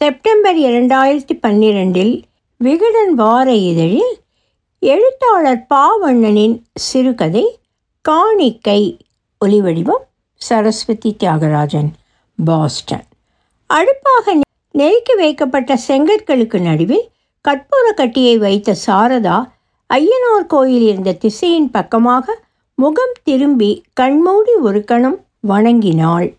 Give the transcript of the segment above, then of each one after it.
September இரண்டாயிரத்தி பன்னிரெண்டில் விகடன் வார இதழில் எழுத்தாளர் பாவண்ணனின் சிறுகதை காணிக்கை ஒலிவடிவம் சரஸ்வதி தியாகராஜன் பாஸ்டன். அடுப்பாக நெருக்கி வைக்கப்பட்ட செங்கற்களுக்கு நடுவில் கற்பூர கட்டியை வைத்த சாரதா ஐயனார் கோயில் இருந்த திசையின் பக்கமாக முகம் திரும்பி கண்மூடி ஒரு கணம் வணங்கினாள்.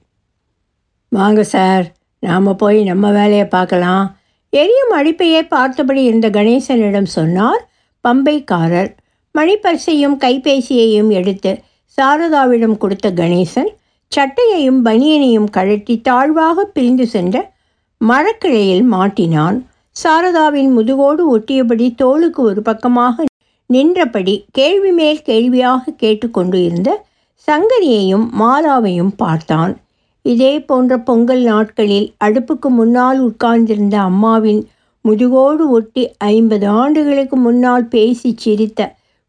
வாங்க சார். நாம் போய் நம்ம வேலையை பார்க்கலாம். எரியும் அடிப்பையே பார்த்தபடி இருந்த கணேசனிடம் சொன்னார் பம்பைக்காரர். மணிப்பரிசையும் கைபேசியையும் எடுத்து சாரதாவிடம் கொடுத்த கணேசன் சட்டையையும் பனியனையும் கழட்டி தாழ்வாக பிரிந்து சென்ற மரக்கிளையில் மாட்டினான். சாரதாவின் முதுகோடு ஒட்டியபடி தோளுக்கு ஒரு பக்கமாக நின்றபடி கேள்வி மேல் கேள்வியாக கேட்டுக்கொண்டு இருந்த சங்கரியையும் மாலாவையும் பார்த்தான். இதே போன்ற பொங்கல் நாட்களில் அடுப்புக்கு முன்னால் உட்கார்ந்திருந்த அம்மாவின் முதுகோடு ஒட்டி ஐம்பது ஆண்டுகளுக்கு முன்னால் பேசி சிரித்த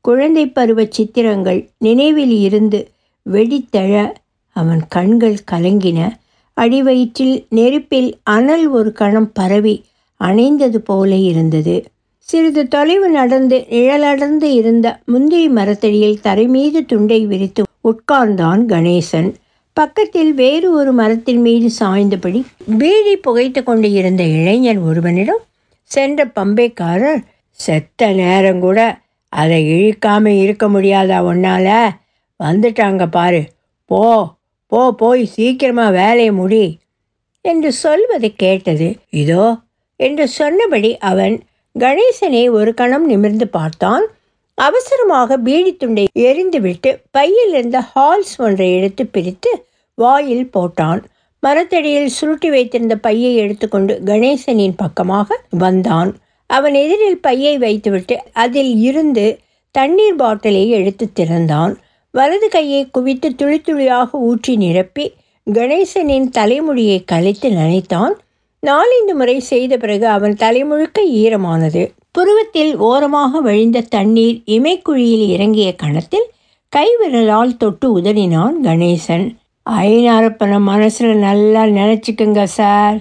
குழந்தை பருவ சித்திரங்கள் நினைவில் இருந்து வெடித்தழ அவன் கண்கள் கலங்கின. அடிவயிற்றில் நெருப்பில் அனல் ஒரு கணம் பரவி அணைந்தது போல இருந்தது. சிறிது தொலைவு நடந்து நிழலடர்ந்து இருந்த முந்திரி மரத்தடியில் தரை மீது துண்டை விரித்து உட்கார்ந்தான் கணேசன். பக்கத்தில் வேறு ஒரு மரத்தின் மீது சாய்ந்தபடி பீடி புகைத்து கொண்டு இருந்த இளைஞன் ஒருவனிடம் சென்ற பம்பைக்காரர் செத்த நேரம் கூட அதை இழுக்காம இருக்க முடியாதா ஒன்னால வந்துட்டாங்க பாரு. போ போ போய் சீக்கிரமா வேலையை முடி என்று சொல்வது கேட்டது. இதோ என்று சொன்னபடி அவன் கணேசனை ஒரு கணம் நிமிர்ந்து பார்த்தான். அவசரமாக பீடித்துண்டை எரிந்துவிட்டு பையில் இருந்த ஹால்ஸ் ஒன்றை எடுத்து பிரித்து வாயில் போட்டான். மரத்தடியில் சுருட்டி வைத்திருந்த பையை எடுத்துக்கொண்டு கணேசனின் பக்கமாக வந்தான். அவன் எதிரில் பையை வைத்துவிட்டு அதில் இருந்து தண்ணீர் பாட்டிலை எடுத்து திறந்தான். வலது கையை குவித்து துளி துளியாக ஊற்றி நிரப்பி கணேசனின் தலைமுடியை கலைத்து நனைத்தான். நாலந்து முறை செய்த பிறகு அவன் தலைமுழுக்க ஈரமானது. புருவத்தில் ஓரமாக வழிந்த தண்ணீர் இமைக்குழியில் இறங்கிய கணத்தில் கைவிரலால் தொட்டு உதறினான் கணேசன். ஐநாரப்பனை மனசில் நல்லா நினச்சிக்கங்க சார்.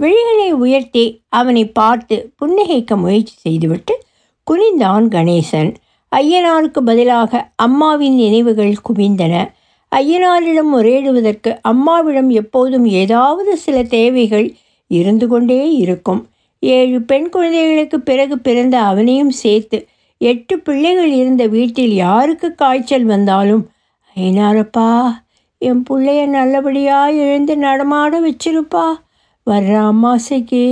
விழிகளை உயர்த்தி அவனை பார்த்து புன்னகைக்க முயற்சி செய்துவிட்டு குனிந்தான் கணேசன். ஐயனாருக்கு பதிலாக அம்மாவின் நினைவுகள் குவிந்தன. ஐயனாரிடம் முறையிடுவதற்கு அம்மாவிடம் எப்போதும் ஏதாவது சில தேவைகள் இருந்து கொண்டே இருக்கும். ஏழு பெண் குழந்தைகளுக்கு பிறகு பிறந்த அவனையும் சேர்த்து எட்டு பிள்ளைகள் இருந்த வீட்டில் யாருக்கு காய்ச்சல் வந்தாலும் ஐனாரப்பா என் பிள்ளைய நல்லபடியாக எழுந்து நடமாட வச்சிருப்பா. வர்ற அம்மாசைக்கு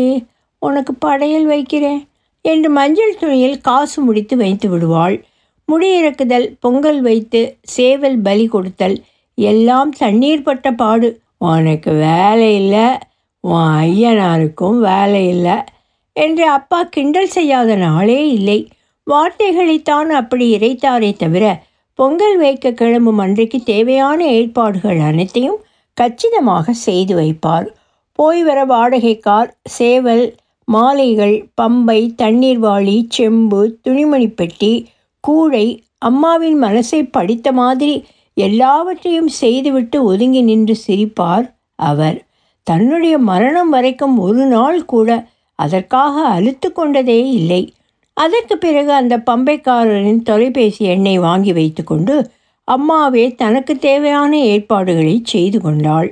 உனக்கு படையல் வைக்கிறேன் என்று மஞ்சள் துணியில் காசு முடித்து வைத்து விடுவாள். முடியிறக்குதல் பொங்கல் வைத்து சேவல் பலி கொடுத்தல். எல்லாம் தண்ணீர் பட்ட பாடு. உனக்கு வேலை இல்லை. உன் ஐயனாருக்கும் வேலை இல்லை. என்று அப்பா கிண்டல் செய்யாத நாளே இல்லை. வார்த்தைகளைத்தான் அப்படி இறைத்தாரே தவிர பொங்கல் வைக்க கிளம்பும் அன்றைக்கு தேவையான ஏற்பாடுகள் அனைத்தையும் கச்சிதமாக செய்து வைப்பார். போய் வர வாடகை கார் சேவல் மாலைகள் பம்பை தண்ணீர் வாளி செம்பு துணிமணி பெட்டி கூழை அம்மாவின் மனசை படித்த மாதிரி எல்லாவற்றையும் செய்துவிட்டு ஒதுங்கி நின்று சிரிப்பார் அவர். தன்னுடைய மரணம் வரைக்கும் ஒரு நாள் கூட அதற்காக அழுத்து கொண்டதே இல்லை. அதற்கு பிறகு அந்த பம்பைக்காரரின் தொலைபேசி எண்ணை வாங்கி வைத்துக்கொண்டு அம்மாவே தனக்கு தேவையான ஏற்பாடுகளை செய்து கொண்டாள்.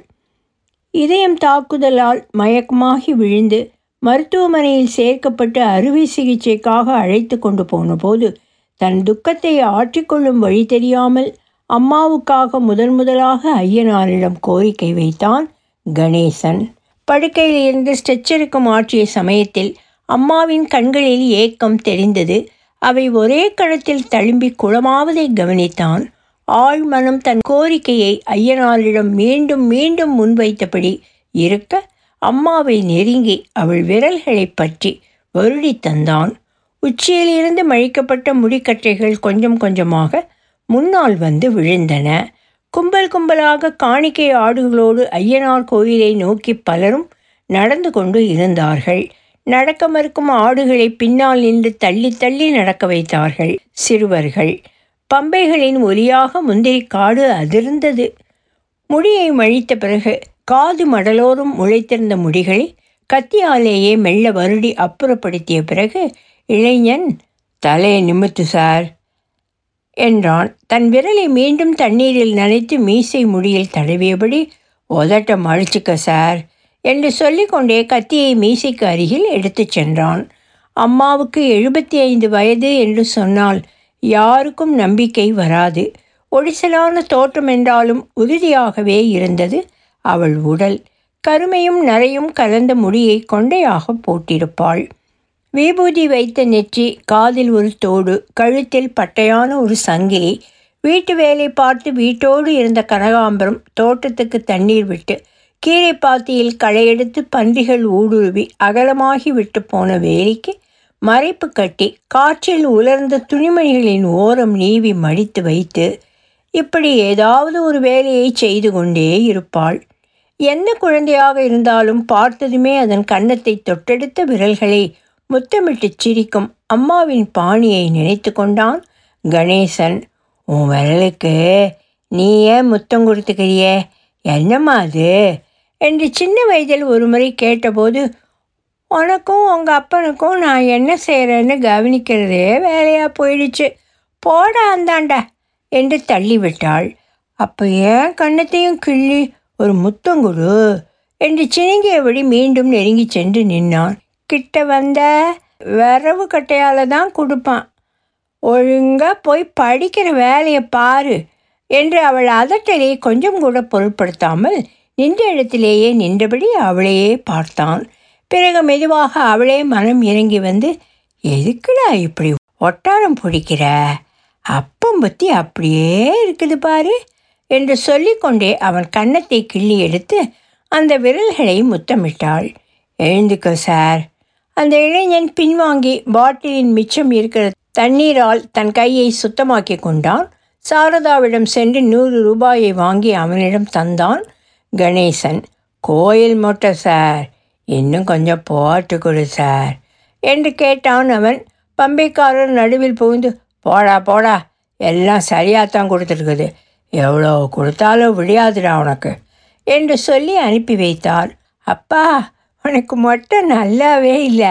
இதயம் தாக்குதலால் மயக்கமாகி விழுந்து மருத்துவமனையில் சேர்க்கப்பட்டு அறுவை சிகிச்சைக்காக அழைத்து கொண்டு போனபோது தன் துக்கத்தை ஆற்றிக்கொள்ளும் வழி தெரியாமல் அம்மாவுக்காக முதன் முதலாக ஐயனாரிடம் கோரிக்கை வைத்தான் கணேசன். படுக்கையில் இருந்து ஸ்ட்ரெச்சருக்கு மாற்றிய சமயத்தில் அம்மாவின் கண்களில் ஏக்கம் தெரிந்தது. அவை ஒரே கணத்தில் தழும்பி குளமாவதை கவனித்தான். ஆழ்மனம் தன் கோரிக்கையை ஐயனாரிடம் மீண்டும் மீண்டும் முன்வைத்தபடி இருக்க அம்மாவை நெருங்கி அவள் விரல்களை பற்றி வருடி தந்தான். உச்சியிலிருந்து மழிக்கப்பட்ட முடிக்கட்டைகள் கொஞ்சம் கொஞ்சமாக முன்னால் வந்து விழுந்தன. கும்பல் கும்பலாக காணிக்கை ஆடுகளோடு ஐயனார் கோயிலை நோக்கி பலரும் நடந்து கொண்டு இருந்தார்கள். நடக்க மறுக்கும் ஆடுகளை பின்னால் நின்று தள்ளி தள்ளி நடக்க வைத்தார்கள் சிறுவர்கள். பம்பைகளின் ஒலியாக முந்திரி காடு அதிர்ந்தது. முடியை மழித்த பிறகு காது மடலோறும் முளைத்திருந்த முடிகளை கத்தியாலேயே மெல்ல வருடி அப்புறப்படுத்திய பிறகு இளைஞன் தலையை நிமித்து சார். என்றான். தன் விரலை மீண்டும் தண்ணீரில் நனைத்து மீசை முடியில் தடவியபடி உதட்ட மழிச்சுக்க சார் என்று சொல்லிக்கொண்டே கத்தியை மீசைக்கு அருகில் எடுத்துச் சென்றான். அம்மாவுக்கு எழுபத்தி ஐந்து வயது என்று சொன்னால் யாருக்கும் நம்பிக்கை வராது. ஒடிசலான தோற்றம் என்றாலும் உறுதியாகவே இருந்தது அவள் உடல். கருமையும் நரையும் கலந்த முடியை கொண்டையாக போட்டிருப்பாள். விபூதி வைத்த நெற்றி காதில் ஒரு தோடு கழுத்தில் பட்டையான ஒரு சங்கிலி வீட்டு வேலை பார்த்து வீட்டோடு இருந்த கனகாம்பரம் தோட்டத்துக்கு தண்ணீர் விட்டு கீரை பாத்தியில் களையெடுத்து பன்றிகள் ஊடுருவி அகலமாகி விட்டு போன வேலிக்கு மறைப்பு கட்டி காற்றில் உலர்ந்த துணிமணிகளின் ஓரம் நீவி மடித்து வைத்து இப்படி ஏதாவது ஒரு வேலையை செய்து கொண்டே இருப்பாள். எந்த குழந்தையாக இருந்தாலும் பார்த்ததுமே அதன் கன்னத்தை தொட்டெடுத்த விரல்களை முத்தமிட்டு சிரிக்கும் அம்மாவின் பாணியை நினைத்து கொண்டான் கணேசன். உன் விரலுக்கு நீ ஏன் முத்தம் கொடுத்துக்கிறியே? என்னம்மா அது? என்று சின்ன வயதில் ஒரு முறை கேட்டபோது உனக்கும் உங்கள் அப்பனுக்கும் நான் என்ன செய்கிறேன்னு கவனிக்கிறதே வேலையாக போயிடுச்சு. போடா அந்தாண்டா என்று தள்ளிவிட்டாள். அப்போ ஏன் கண்ணத்தையும் கிள்ளி ஒரு முத்தம் கொடு? என்று சினுங்கியபடி மீண்டும் நெருங்கி சென்று நின்னான். கிட்ட வந்த வரவு கட்டையால் தான் கொடுப்பான். ஒழுங்காக போய் படிக்கிற வேலையை பாரு என்று அவள் அதட்டலை கொஞ்சம் கூட பொருட்படுத்தாமல் நின்ற இடத்திலேயே நின்றபடி அவளையே பார்த்தான். பிறகு மெதுவாக அவளே மனம் இறங்கி வந்து எதுக்குடா இப்படி ஒட்டாரம் பிடிக்கிற அப்பம் பற்றி அப்படியே இருக்குது பாரு என்று சொல்லிக்கொண்டே அவன் கன்னத்தை கிள்ளி எடுத்து அந்த விரல்களை முத்தமிட்டாள். எழுந்துக்க சார் அந்த இளைஞன் பின்வாங்கி பாட்டிலின் மிச்சம் இருக்கிற தண்ணீரால் தன் கையை சுத்தமாக்கி கொண்டான். சாரதாவிடம் சென்று நூறு ரூபாயை வாங்கி அவனிடம் தந்தான். கணேசன் கோயில் மொட்டை சார். இன்னும் கொஞ்சம் போட்டு கொடு சார் என்று கேட்டான் அவன். பம்பைக்காரர் நடுவில் புகுந்து போடா போடா. எல்லாம் சரியாகத்தான் கொடுத்துருக்குது. எவ்வளோ கொடுத்தாலும் விடியாதுடா உனக்கு என்று சொல்லி அனுப்பி வைத்தார். அப்பா உனக்கு மொட்டை நல்லாவே இல்லை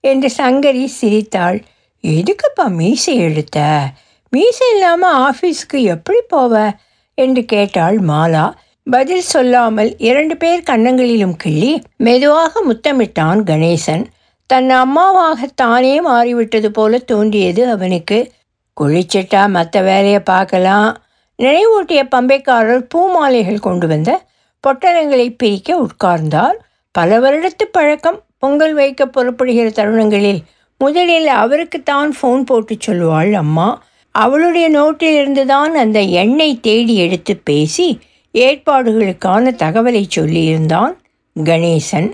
என்று சங்கரி சிரித்தாள். எதுக்குப்பா மீசை எடுத்த? மீசை இல்லாமல் ஆஃபீஸுக்கு எப்படி போவ? என்று கேட்டாள் மாலா. பதில் சொல்லாமல் இரண்டு பேர் கன்னங்களிலும் கிள்ளி மெதுவாக முத்தமிட்டான் கணேசன். தன் அம்மாவாக தானே மாறிவிட்டது போல தோன்றியது அவனுக்கு. குளிச்சிட்டா மற்ற வேலையை பார்க்கலாம். நினைவூட்டிய பம்பைக்காரர் பூமாலைகள் கொண்டு வந்த பொட்டலங்களை பிரிக்க உட்கார்ந்தார். பல வருடத்து பழக்கம் பொங்கல் வைக்க புறப்படுகிற தருணங்களில் முதலில் அவருக்குத்தான் ஃபோன் போட்டு சொல்லுவாள் அம்மா. அவளுடைய நோட்டிலிருந்து தான் அந்த எண்ணெய் தேடி எடுத்து பேசி ஏற்பாடுகளுக்கான தகவலை சொல்லியிருந்தான் கணேசன்.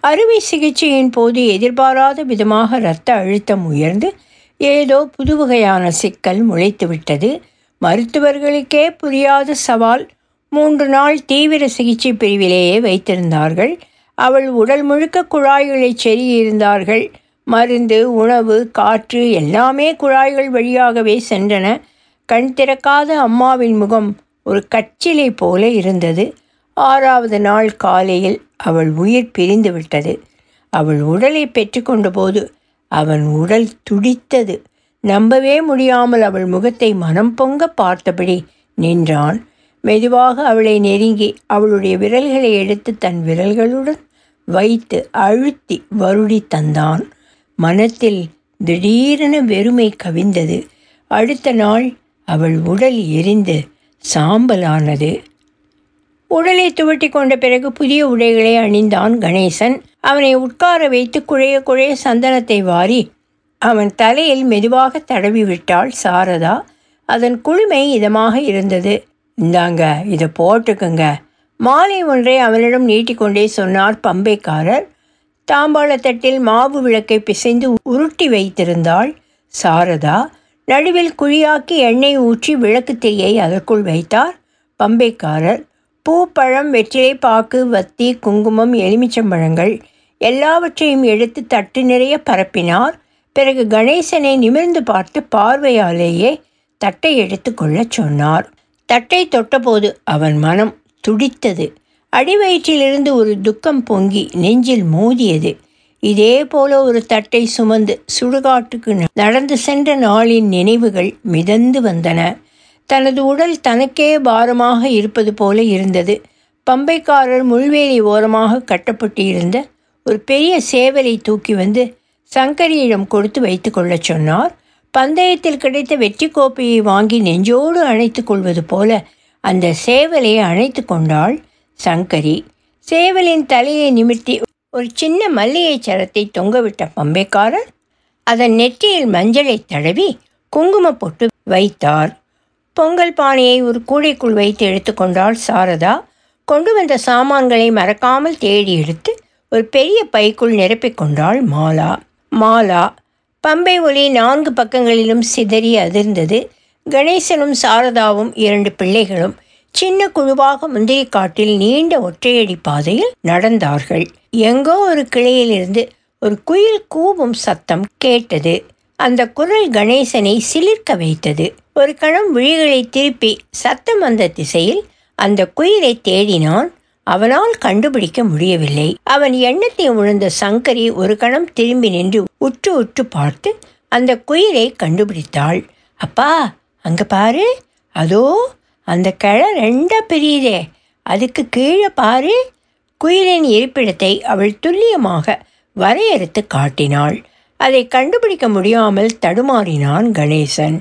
அறுவை சிகிச்சையின் போது எதிர்பாராத விதமாக இரத்த அழுத்தம் உயர்ந்து ஏதோ புதுவகையான சிக்கல் முளைத்துவிட்டது. மருத்துவர்களுக்கே புரியாத சவால் மூன்று நாள் தீவிர சிகிச்சை பிரிவிலேயே வைத்திருந்தார்கள். அவள் உடல் முழுக்க குழாய்களை செருகியிருந்தார்கள் மருந்து உணவு காற்று எல்லாமே குழாய்கள் வழியாகவே சென்றன. கண் திறக்காத அம்மாவின் முகம் ஒரு கச்சிலை போல இருந்தது. ஆறாவது நாள் காலையில் அவள் உயிர் பிரிந்து விட்டது. அவள் உடலை பெற்றுக்கொண்ட போது அவன் உடல் துடித்தது. நம்பவே முடியாமல் அவள் முகத்தை மனம் பொங்க பார்த்தபடி நின்றான். மெதுவாக அவளை நெருங்கி அவளுடைய விரல்களை எடுத்து தன் விரல்களுடன் வைத்து அழுத்தி வருடி தந்தான். மனத்தில் திடீரென வெறுமை கவிந்தது. அடுத்த நாள் அவள் உடல் எரிந்து சாம்பலானது. உடலை துவட்டி கொண்ட பிறகு புதிய உடைகளை அணிந்தான் கணேசன். அவனை உட்கார வைத்து குழைய குழைய சந்தனத்தை வாரி அவன் தலையில் மெதுவாக தடவி விட்டாள் சாரதா. அதன் குளுமை இதமாக இருந்தது. இந்தாங்க இதை போட்டுக்குங்க. மாலை ஒன்றை அவனிடம் நீட்டிக்கொண்டே சொன்னார் பம்பைக்காரர். தாம்பாளத்தட்டில் மாவு விளக்கை பிசைந்து உருட்டி வைத்திருந்தாள் சாரதா. நடுவில் குழியாக்கி எண்ணெய் ஊற்றி விளக்கு தீயை அதற்குள் வைத்தார் பம்பைக்காரர். பூ பழம் வெற்றிலை பாக்கு வத்தி குங்குமம் எலுமிச்சம்பழங்கள் எல்லாவற்றையும் எடுத்து தட்டு நிறைய பரப்பினார். பிறகு கணேசனை நிமிர்ந்து பார்த்து பார்வையாலேயே தட்டை எடுத்து கொள்ளச் சொன்னார். தட்டை தொட்டபோது அவன் மனம் துடித்தது. அடிவயிற்றிலிருந்து ஒரு துக்கம் பொங்கி நெஞ்சில் மோதியது. இதே போல ஒரு தட்டை சுமந்து சுடுகாட்டுக்கு நடந்து சென்ற நாளின் நினைவுகள் மிதந்து வந்தன. தனது உடல் தனக்கே பாரமாக இருப்பது போல இருந்தது. பம்பைக்காரர் முள்வேலி ஓரமாக கட்டப்பட்டு இருந்த ஒரு பெரிய சேவலை தூக்கி வந்து சங்கரியிடம் கொடுத்து வைத்து கொள்ளச் சொன்னார். பந்தயத்தில் கிடைத்த வெற்றி கோப்பையை வாங்கி நெஞ்சோடு அணைத்து கொள்வது போல அந்த சேவலை அணைத்து கொண்டாள் சங்கரி. சேவலின் தலையை நிமிர்த்தி ஒரு சின்ன மல்லிகை சரத்தை தொங்கவிட்ட பம்பைக்காரர் அதன் நெற்றியில் மஞ்சளை தடவி குங்கும பொட்டு வைத்தார். பொங்கல் பானையை ஒரு கூடைக்குள் வைத்து எடுத்துக்கொண்டாள் சாரதா. கொண்டு வந்த சாமான்களை மறக்காமல் தேடி எடுத்து ஒரு பெரிய பைக்குள் நிரப்பிக் கொண்டாள் மாலா. மாலா பம்பை ஒலி நான்கு பக்கங்களிலும் சிதறி அதிர்ந்தது. கணேசனும் சாரதாவும் இரண்டு பிள்ளைகளும் சின்ன குழுவாக முந்திரி காட்டில் நீண்ட ஒற்றையடி பாதையில் நடந்தார்கள். எங்கோ ஒரு கிளையிலிருந்து ஒரு குயில் கூவும் சத்தம் கேட்டது. அந்த குரல் கணேசனை சிலிர்க்க வைத்தது. ஒரு கணம் விழிகளை திருப்பி சத்தம் வந்த திசையில் அந்த குயிலை தேடினான் அவனால் கண்டுபிடிக்க முடியவில்லை. அவன் எண்ணத்தை உணர்ந்த சங்கரி ஒரு கணம் திரும்பி நின்று உற்று உற்று பார்த்து அந்த குயிலை கண்டுபிடித்தாள். அப்பா அங்க பாரு. அதோ அந்த கிளை ரெண்டா பெரியுதே. அதுக்கு கீழே பாரு. குயிலின் இருப்பிடத்தை அவள் துல்லியமாக வரையறுத்து காட்டினாள். அதை கண்டுபிடிக்க முடியாமல் தடுமாறினான் கணேசன்.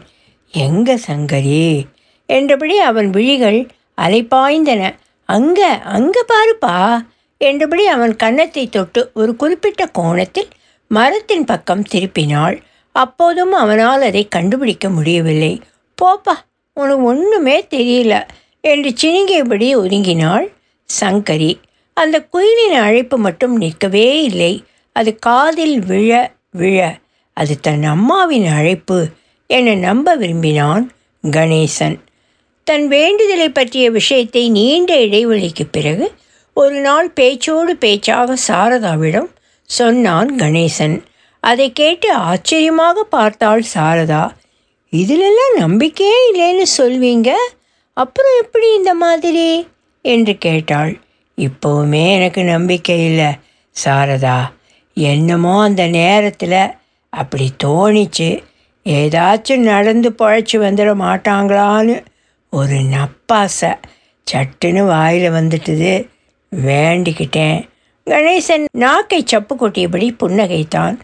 எங்க சங்கரி? என்றபடி அவன் விழிகள் அலைப்பாய்ந்தன அங்க அங்க பாருப்பா. என்றபடி அவன் கன்னத்தை தொட்டு ஒரு குறிப்பிட்ட கோணத்தில் மரத்தின் பக்கம் திருப்பினாள். அப்போதும் அவனால் அதை கண்டுபிடிக்க முடியவில்லை. போப்பா உனக்கு ஒன்றுமே தெரியல என்று சினுங்கியபடி ஒதுங்கினாள் சங்கரி. அந்த குயிலின் அழைப்பு மட்டும் நிற்கவே இல்லை. அது காதில் விழ விழ. அது தன் அம்மாவின் அழைப்பு என நம்ப விரும்பினான் கணேசன். தன் வேண்டுதலை பற்றிய விஷயத்தை நீண்ட இடைவெளிக்கு பிறகு ஒரு நாள் பேச்சோடு பேச்சாக சாரதாவிடம் சொன்னான் கணேசன். அதை கேட்டு ஆச்சரியமாக பார்த்தாள் சாரதா. இதிலெல்லாம் நம்பிக்கையே இல்லைன்னு சொல்வீங்க? அப்புறம் எப்படி இந்த மாதிரி? என்று கேட்டாள். இப்போவுமே எனக்கு நம்பிக்கை இல்லை சாரதா. என்னமோ அந்த நேரத்தில் அப்படி தோணிச்சு ஏதாச்சும் நடந்து பழைச்சி வந்துட மாட்டாங்களான்னு ஒரு நப்பாசை சட்டுன்னு வாயில் வந்துட்டுது. வேண்டிக்கிட்டேன். கணேசன் நாக்கை சப்பு கொட்டியபடி புன்னகைத்தான்.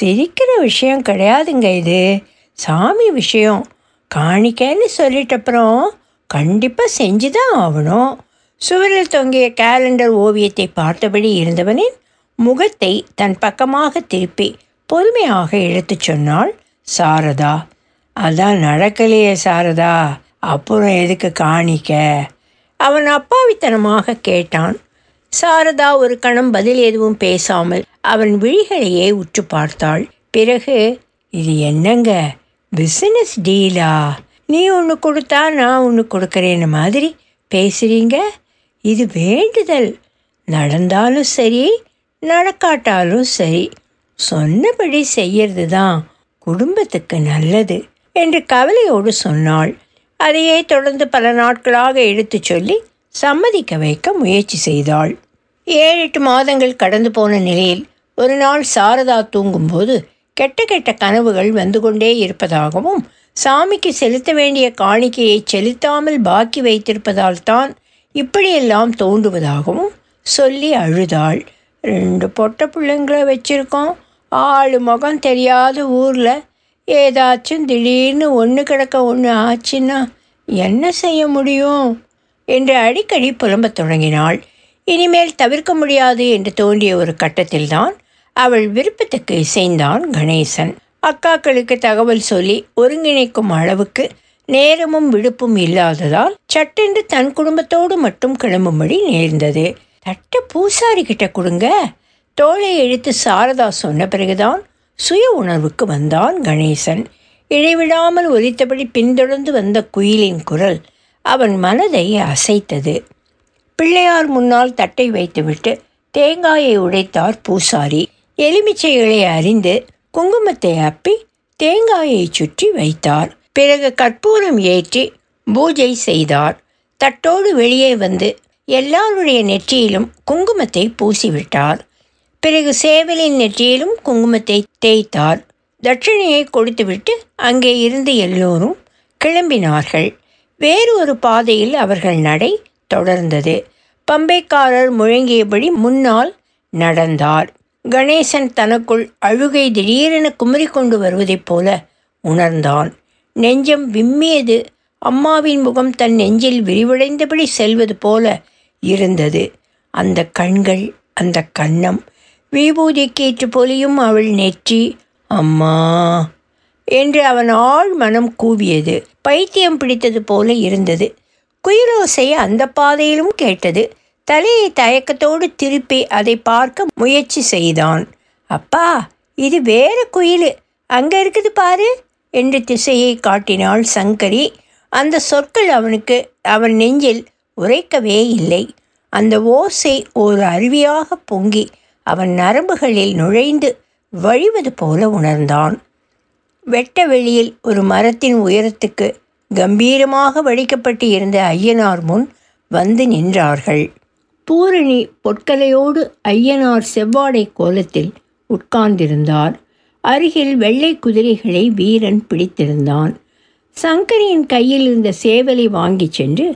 சிரிக்கிற விஷயம் கிடையாதுங்க இது. சாமி விஷயம். காணிக்கன்னு சொல்லிட்டப்புறம் கண்டிப்பாக செஞ்சு தான் ஆகணும். சுவரில் தொங்கிய கேலண்டர் ஓவியத்தை பார்த்தபடி இருந்தவனின் முகத்தை தன் பக்கமாக திருப்பி பொறுமையாக எடுத்துச் சொன்னாள் சாரதா. அதான் நடக்கலையே சாரதா. அப்புறம் எதுக்கு காணிக்க? அவன் அப்பாவித்தனமாக கேட்டான். சாரதா ஒரு கணம் பதில் எதுவும் பேசாமல் அவன் விழிகளையே உற்று பார்த்தாள். பிறகு இது என்னங்க? பிஸ்னஸ் டீலா நீ ஒன்று கொடுத்தா நான் ஒன்று கொடுக்குறேன்னு மாதிரி பேசுகிறீங்க இது வேண்டுதல். நடந்தாலும் சரி நடக்காட்டாலும் சரி சொன்னபடி செய்யறது தான் குடும்பத்துக்கு நல்லது என்று கவலையோடு சொன்னாள். அதையே தொடர்ந்து பல நாட்களாக எடுத்துச் சொல்லி சம்மதிக்க வைக்க முயற்சி செய்தாள். ஏழு எட்டு மாதங்கள் கடந்து போன நிலையில் ஒரு நாள் சாரதா தூங்கும்போது கெட்ட கெட்ட கனவுகள் வந்து கொண்டே இருப்பதாகவும் சாமிக்கு செலுத்த வேண்டிய காணிக்கையை செலுத்தாமல் பாக்கி வைத்திருப்பதால் தான் இப்படியெல்லாம் தோன்றுவதாகவும் சொல்லி அழுதாள். ரெண்டு பொட்ட பிள்ளைங்களை வச்சுருக்கோம். ஆளு முகம் தெரியாத ஊரில் ஏதாச்சும் திடீர்னு ஒன்று கிடக்க ஒன்று ஆச்சுன்னா என்ன செய்ய முடியும்? என்று அடிக்கடி புலம்பத் தொடங்கினாள். இனிமேல் தவிர்க்க முடியாது என்று தோன்றிய ஒரு கட்டத்தில்தான் அவள் விருப்பத்துக்கு இசைந்தான் கணேசன். அக்காக்களுக்கு தகவல் சொல்லி ஒருங்கிணைக்கும் அளவுக்கு நேரமும் விடுப்பும் இல்லாததால் சட்டென்று தன் குடும்பத்தோடு மட்டும் கிளம்பும்படி நேர்ந்தது. தட்டை பூசாரி கிட்ட கொடுங்க. தோளை இழுத்து சாரதா சொன்ன பிறகுதான் சுய உணர்வுக்கு வந்தான் கணேசன். இடைவிடாமல் ஒலித்தபடி பின்தொடர்ந்து வந்த குயிலின் குரல் அவன் மனதை அசைத்தது. பிள்ளையார் முன்னால் தட்டை வைத்துவிட்டு தேங்காயை உடைத்தார் பூசாரி. எலுமிச்சைகளை அறிந்து குங்குமத்தை அப்பி தேங்காயை சுற்றி வைத்தார். பிறகு கற்பூரம் ஏற்றி பூஜை செய்தார். தட்டோடு வெளியே வந்து எல்லாருடைய நெற்றியிலும் குங்குமத்தை பூசிவிட்டார். பிறகு சேவலின் நெற்றியிலும் குங்குமத்தை தேய்த்தார் தட்சிணையை கொடுத்துவிட்டு அங்கே இருந்து எல்லோரும் கிளம்பினார்கள். வேறு ஒரு பாதையில் அவர்கள் நடை தொடர்ந்தது. பம்பைக்காரர் முழங்கியபடி முன்னால் நடந்தார். கணேசன் தனக்குள் அழுகை திடீரென குமரி கொண்டு வருவதைப் போல உணர்ந்தான். நெஞ்சம் விம்மியது. அம்மாவின் முகம் தன் நெஞ்சில் விரிவடைந்தபடி செல்வது போல இருந்தது. அந்த கண்கள் அந்த கன்னம் விபூதி விபூதிக்கேற்று பொலியும் அவள் நெற்றி. அம்மா. என்று அவன் ஆள் மனம் கூவியது. பைத்தியம் பிடித்தது போல இருந்தது. குயிலோசை அந்த பாதையிலும் கேட்டது. தலையை தயக்கத்தோடு திருப்பி அதை பார்க்க முயற்சி செய்தான். அப்பா இது வேற குயில். அங்கே இருக்குது பாரு என்று திசையை காட்டினாள் சங்கரி. அந்த சொற்கள் அவனுக்கு அவன் நெஞ்சில் உரைக்கவே இல்லை. அந்த ஓசை ஒரு அருவியாக பொங்கி அவன் நரம்புகளில் நுழைந்து வழிவது போல உணர்ந்தான். வெட்ட வெளியில் ஒரு மரத்தின் உயரத்துக்கு கம்பீரமாக வடிக்கப்பட்டு இருந்த ஐயனார் முன் வந்து நின்றார்கள். பூரணி பொற்கலையோடு ஐயனார் செவ்வாடை கோலத்தில் உட்கார்ந்திருந்தார். அருகில் வெள்ளை குதிரைகளை வீரன் பிடித்திருந்தான். சங்கரியின் கையில் இருந்த சேவலை வாங்கிச் சென்று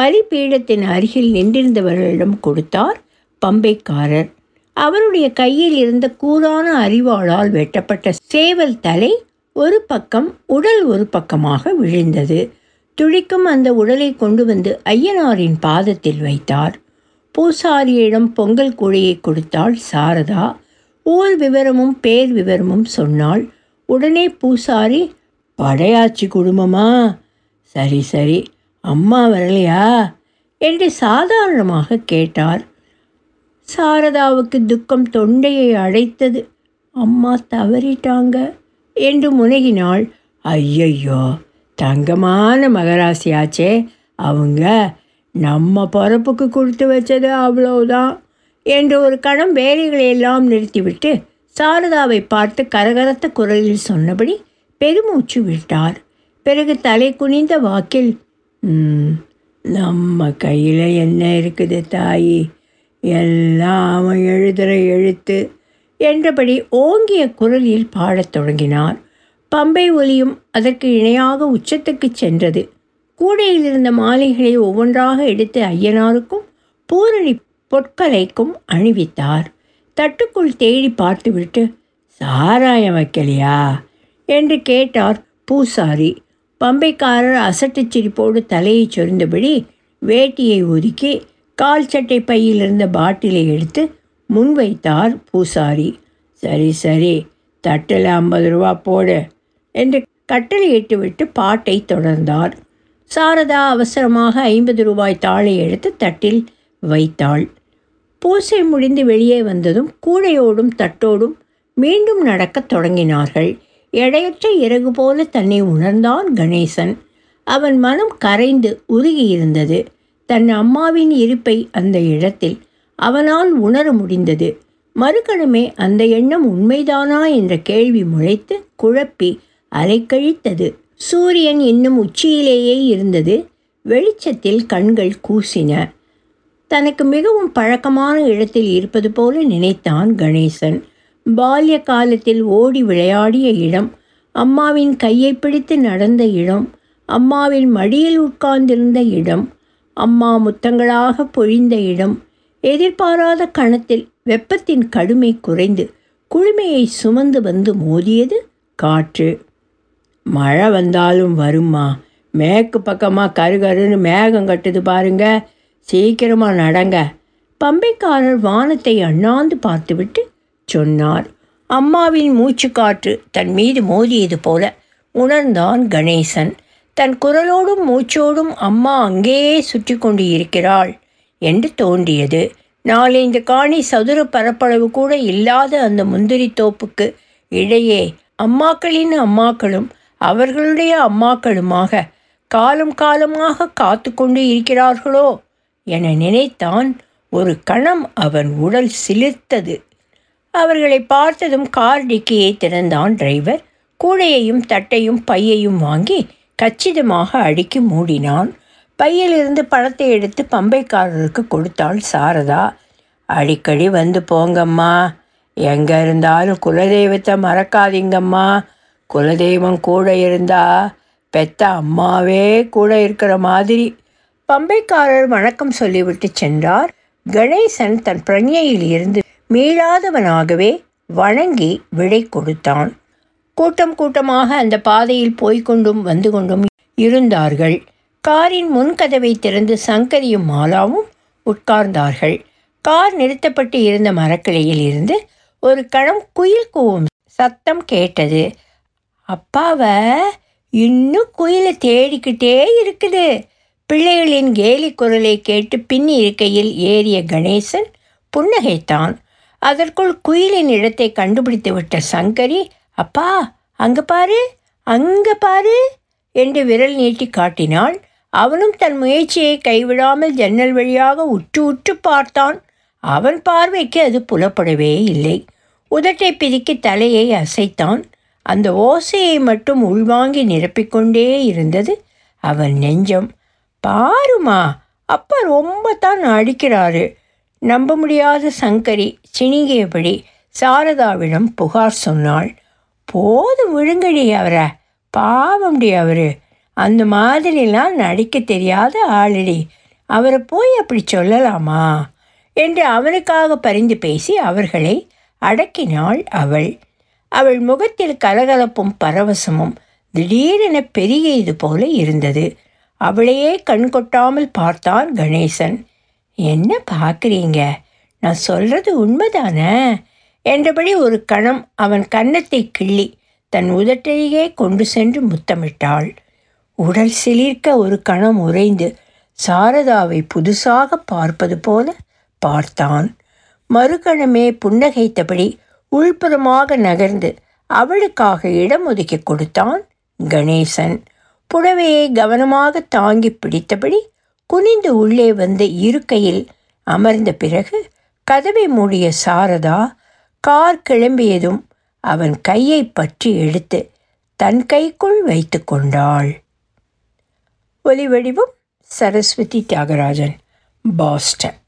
பலிபீடத்தின் அருகில் நின்றிருந்தவர்களிடம் கொடுத்தார் பம்பைக்காரர். அவருடைய கையில் இருந்த கூரான அறிவாளால் வெட்டப்பட்ட சேவல் தலை ஒரு பக்கம் உடல் ஒரு பக்கமாக விழுந்தது. துடிக்கும் அந்த உடலை கொண்டு வந்து ஐயனாரின் பாதத்தில் வைத்தார். பூசாரியிடம் பொங்கல் கூடையை கொடுத்தாள் சாரதா. ஊர் விவரமும் பேர் விவரமும் சொன்னாள். உடனே பூசாரி படையாச்சி குடும்பமா? சரி சரி. அம்மா வரலையா? என்று சாதாரணமாக கேட்டார். சாரதாவுக்கு துக்கம் தொண்டையை அடைத்தது. அம்மா தவறிட்டாங்க என்று முனகினாள். ஐயையோ தங்கமான மகராசியாச்சே. அவங்க நம்ம பிறப்புக்கு கொடுத்து வச்சது அவ்வளோதான் என்று ஒரு கணம் வேலைகளை எல்லாம் நிறுத்திவிட்டு சாரதாவை பார்த்து கரகரத்த குரலில் சொன்னபடி பெருமூச்சு விட்டார். பிறகு தலை குனிந்த வாக்கில் நம்ம கையில் என்ன இருக்குது தாயி? எல்லாம் அவன் எழுதுகிற எழுத்து என்றபடி ஓங்கிய குரலில் பாடத் தொடங்கினார். பம்பை ஒலியும் அதற்கு இணையாக உச்சத்துக்குச் சென்றது. கூடையில் இருந்த மாலைகளை ஒவ்வொன்றாக எடுத்து ஐயனாருக்கும் பூரணி பொற்கலைக்கும் அணிவித்தார். தட்டுக்குள் தேடி பார்த்துவிட்டு சாராயம் வைக்கலையா? என்று கேட்டார் பூசாரி. பம்பைக்காரர் அசட்டுச் சிரிப்போடு தலையை சொரிந்தபடி வேட்டியை ஒதுக்கி கால் சட்டை பையில் இருந்த பாட்டிலை எடுத்து முன்வைத்தார் பூசாரி. சரி சரி தட்டில் ஐம்பது ரூபா போடு என்று கட்டளையிட்டு விட்டு பாட்டை தொடர்ந்தார். சாரதா அவசரமாக ஐம்பது ரூபாய் தாளை எடுத்து தட்டில் வைத்தாள். பூசை முடிந்து வெளியே வந்ததும் கூடையோடும் தட்டோடும் மீண்டும் நடக்கத் தொடங்கினார்கள். எடையற்ற இறகு போல தன்னை உணர்ந்தான் கணேசன். அவன் மனம் கரைந்து உருகியிருந்தது. தன் அம்மாவின் இருப்பை அந்த இடத்தில் அவனால் உணர முடிந்தது. மறுகணமே அந்த எண்ணம் உண்மைதானா என்ற கேள்வி முளைத்து குழப்பி அலைக்கழித்தது. சூரியன் இன்னும் உச்சியிலேயே இருந்தது. வெளிச்சத்தில் கண்கள் கூசின. தனக்கு மிகவும் பழக்கமான இடத்தில் இருப்பது போல நினைத்தான் கணேசன். பால்ய காலத்தில் ஓடி விளையாடிய இடம் அம்மாவின் கையை பிடித்து நடந்த இடம் அம்மாவின் மடியில் உட்கார்ந்திருந்த இடம் அம்மா முத்தங்களாக பொழிந்த இடம் எதிர்பாராத கணத்தில் வெப்பத்தின் கடுமை குறைந்து குளுமையை சுமந்து வந்து மோதியது காற்று. மழை வந்தாலும் வருமா மேற்கு பக்கமாக கருகருன்னு மேகம் கட்டுது பாருங்க. சீக்கிரமாக நடங்க. பம்பைக்காரர் வானத்தை அண்ணாந்து பார்த்துவிட்டு சொன்னார். அம்மாவின் மூச்சுக்காற்று தன் மீது மோதியது போல உணர்ந்தான் கணேசன். தன் குரலோடும் மூச்சோடும் அம்மா அங்கேயே சுற்றி கொண்டு இருக்கிறாள் என்று தோன்றியது. நாலைந்து காணி சதுர பரப்பளவு கூட இல்லாத அந்த முந்திரி தோப்புக்கு இடையே அம்மாக்களின் அம்மாக்களும் அவர்களுடைய அம்மாக்களுமாக காலம் காலமாக காத்து கொண்டு இருக்கிறார்களோ என நினைத்தான் ஒரு கணம் அவன் உடல் சிலிர்த்தது. அவர்களை பார்த்ததும் கார் டிக்கியை திறந்தான் டிரைவர். கூடையையும் தட்டையும் பையையும் வாங்கி கச்சிதமாக அடுக்கி மூடினான். பையிலிருந்து பணத்தை எடுத்து பம்பைக்காரருக்கு கொடுத்தாள் சாரதா. அடிக்கடி வந்து போங்கம்மா. எங்கே இருந்தாலும் குலதெய்வத்தை மறக்காதீங்கம்மா. குலதெய்வம் கூட இருந்தா பெத்த அம்மாவே கூட இருக்கிற மாதிரி. பம்பைக்காரர் வணக்கம் சொல்லிவிட்டு சென்றார். கணேசன் தன் பிரஞையில் இருந்து மீளாதவனாகவே வணங்கி விடை கொடுத்தான். கூட்டம் கூட்டமாக அந்த பாதையில் போய்க்கொண்டும் வந்து கொண்டும் இருந்தார்கள். காரின் முன்கதவை திறந்து சங்கரியும் மாலாவும் உட்கார்ந்தார்கள். கார் நிறுத்தப்பட்டு இருந்த மரக்கிளையில் இருந்து ஒரு கணம் குயில் கூவும் சத்தம் கேட்டது. அப்பாவை இன்னும் குயிலை தேடிக்கிட்டே இருக்குது. பிள்ளைகளின் கேலி குரலை கேட்டு பின் இருக்கையில் ஏறிய கணேசன் புன்னகைத்தான். அதற்குள் குயிலின் இடத்தை கண்டுபிடித்து விட்ட சங்கரி அப்பா அங்க பாரு அங்க பாரு என்று விரல் நீட்டி காட்டினாள். அவனும் தன் முயற்சியை கைவிடாமல் ஜன்னல் வழியாக உற்று உற்று பார்த்தான். அவன் பார்வைக்கு அது புலப்படவே இல்லை. உதட்டை பிதுக்கி தலையை அசைத்தான். அந்த ஓசையை மட்டும் உள்வாங்கி நிரப்பிக்கொண்டே இருந்தது அவன் நெஞ்சம். பாருமா அப்பா ரொம்ப தான் அடிக்கிறாரு. நம்ப முடியாத சங்கரி சினிங்கியபடி சாரதாவிடம் புகார் சொன்னாள். போதும் விழுங்கடி அவரை. பாவம்டி அவரு. அந்த மாதிரிலாம் நடிக்க தெரியாத ஆளடி. அவரை போய் அப்படி சொல்லலாமா? என்று அவனுக்காக பரிந்து பேசி அவர்களை அடக்கினாள் அவள். அவள் முகத்தில் கலகலப்பும் பரவசமும் திடீரென பெருகியது போல இருந்தது. அவளையே கண் கொட்டாமல் பார்த்தான் கணேசன். என்ன பார்க்குறீங்க? நான் சொல்கிறது உண்மைதானே? என்றபடி ஒரு கணம் அவன் கன்னத்தை கிள்ளி தன் உதட்டையே கொண்டு சென்று முத்தமிட்டாள். உடல் சிலிர்க்க ஒரு கணம் உறைந்து சாரதாவை புதுசாக பார்ப்பது போல பார்த்தான். மறுகணமே புன்னகைத்தபடி உள்புறமாக நகர்ந்து அவளுக்காக இடம் ஒதுக்கி கொடுத்தான் கணேசன். புடவையை கவனமாக தாங்கி பிடித்தபடி குனிந்து உள்ளே வந்து இருக்கையில் அமர்ந்த பிறகு கதவை மூடிய சாரதா கார் கிளம்பியதும் அவன் கையை பற்றி எடுத்து தன் கைக்குள் வைத்து கொண்டாள். ஒலி வடிவம் சரஸ்வதி தியாகராஜன் பாஸ்டன்.